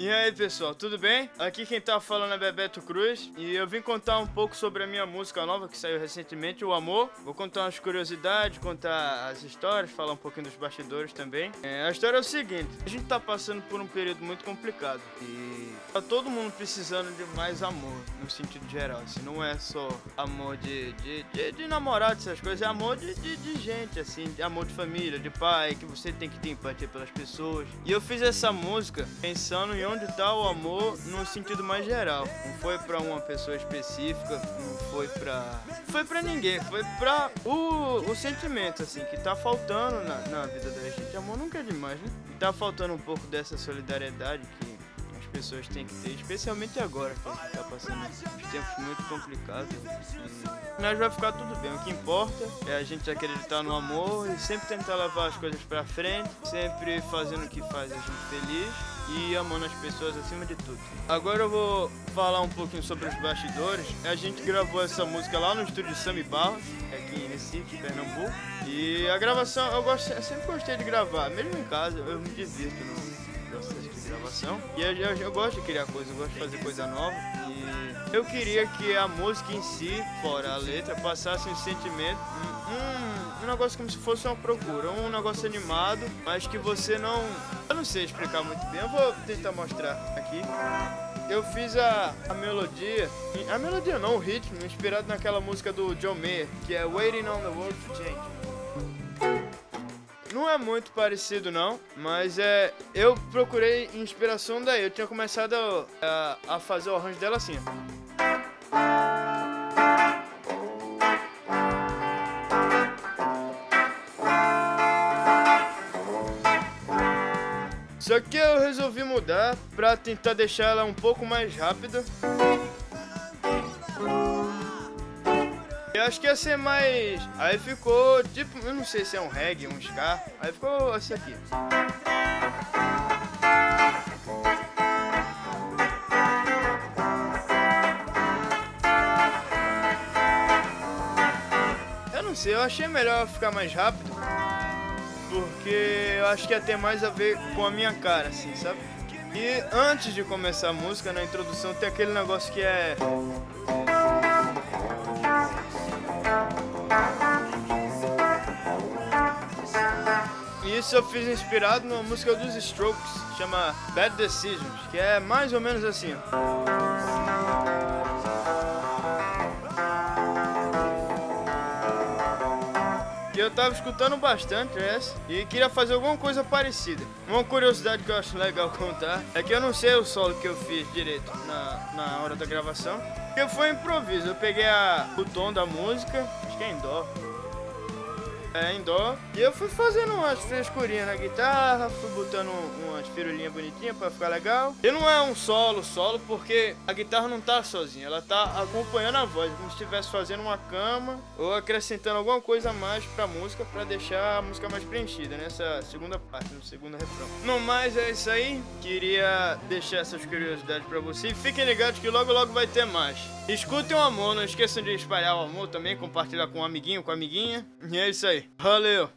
E aí pessoal, tudo bem? Aqui quem tá falando é Bebeto Cruz e eu vim contar um pouco sobre a minha música nova que saiu recentemente, O Amor. Vou contar umas curiosidades, contar as histórias, falar um pouquinho dos bastidores também. É, a história é o seguinte: a gente tá passando por um período muito complicado e tá todo mundo precisando de mais amor, no sentido geral. Assim, não é só amor de, de, de, de namorado, essas coisas, é amor de, de, de gente, assim, de amor de família, de pai, que você tem que ter empatia pelas pessoas. E eu fiz essa música pensando em onde está o amor no sentido mais geral. Não foi para uma pessoa específica, não foi para foi para ninguém, foi para o, o sentimento assim que tá faltando na, na vida da gente. Amor nunca é demais, né? E tá faltando um pouco dessa solidariedade que as pessoas têm que ter, especialmente agora que gente tá passando uns tempos muito complicados. E nós vai ficar tudo bem. O que importa é a gente acreditar no amor e sempre tentar levar as coisas para frente, sempre fazendo o que faz a gente feliz e amando as pessoas acima de tudo. Agora eu vou falar um pouquinho sobre os bastidores. A gente gravou essa música lá no estúdio Sami Barros, aqui em Recife, Pernambuco. E a gravação, eu, gosto, eu sempre gostei de gravar, mesmo em casa, eu me divirto processo de gravação. E eu, eu, eu gosto de criar coisas, eu gosto de fazer coisa nova. E eu queria que a música em si, fora a letra, passasse um sentimento, um, um negócio como se fosse uma procura, um negócio animado, mas que você não eu não sei explicar muito bem, eu vou tentar mostrar aqui. Eu fiz a, a melodia, a melodia não, o ritmo, inspirado naquela música do John Mayer, que é Waiting on the World to Change. Não é muito parecido não, mas é eu procurei inspiração daí. Eu tinha começado a, a, a fazer o arranjo dela assim. Só que eu resolvi mudar pra tentar deixar ela um pouco mais rápida. Eu acho que ia ser mais. Aí ficou tipo, eu não sei se é um reggae, um ska. Aí ficou esse aqui. Eu não sei, eu achei melhor ficar mais rápido porque eu acho que ia ter mais a ver com a minha cara, assim, sabe? E antes de começar a música, na introdução, tem aquele negócio que é. Isso eu fiz inspirado numa música dos Strokes, chama Bad Decisions, que é mais ou menos assim. E eu tava escutando bastante essa e queria fazer alguma coisa parecida. Uma curiosidade que eu acho legal contar é que eu não sei o solo que eu fiz direito na, na hora da gravação. Porque foi improviso. Eu peguei a, o tom da música, acho que é em dó. É, em dó. E eu fui fazendo umas frescurinhas na guitarra, fui botando umas firulinhas bonitinhas pra ficar legal. E não é um solo, solo, porque a guitarra não tá sozinha, ela tá acompanhando a voz, como se estivesse fazendo uma cama ou acrescentando alguma coisa a mais pra música pra deixar a música mais preenchida nessa segunda parte, no segundo refrão. No mais, é isso aí. Queria deixar essas curiosidades pra vocês. Fiquem ligados que logo logo vai ter mais. Escutem o amor, não esqueçam de espalhar o amor também, compartilhar com um amiguinho, com a amiguinha. E é isso aí. Valeu!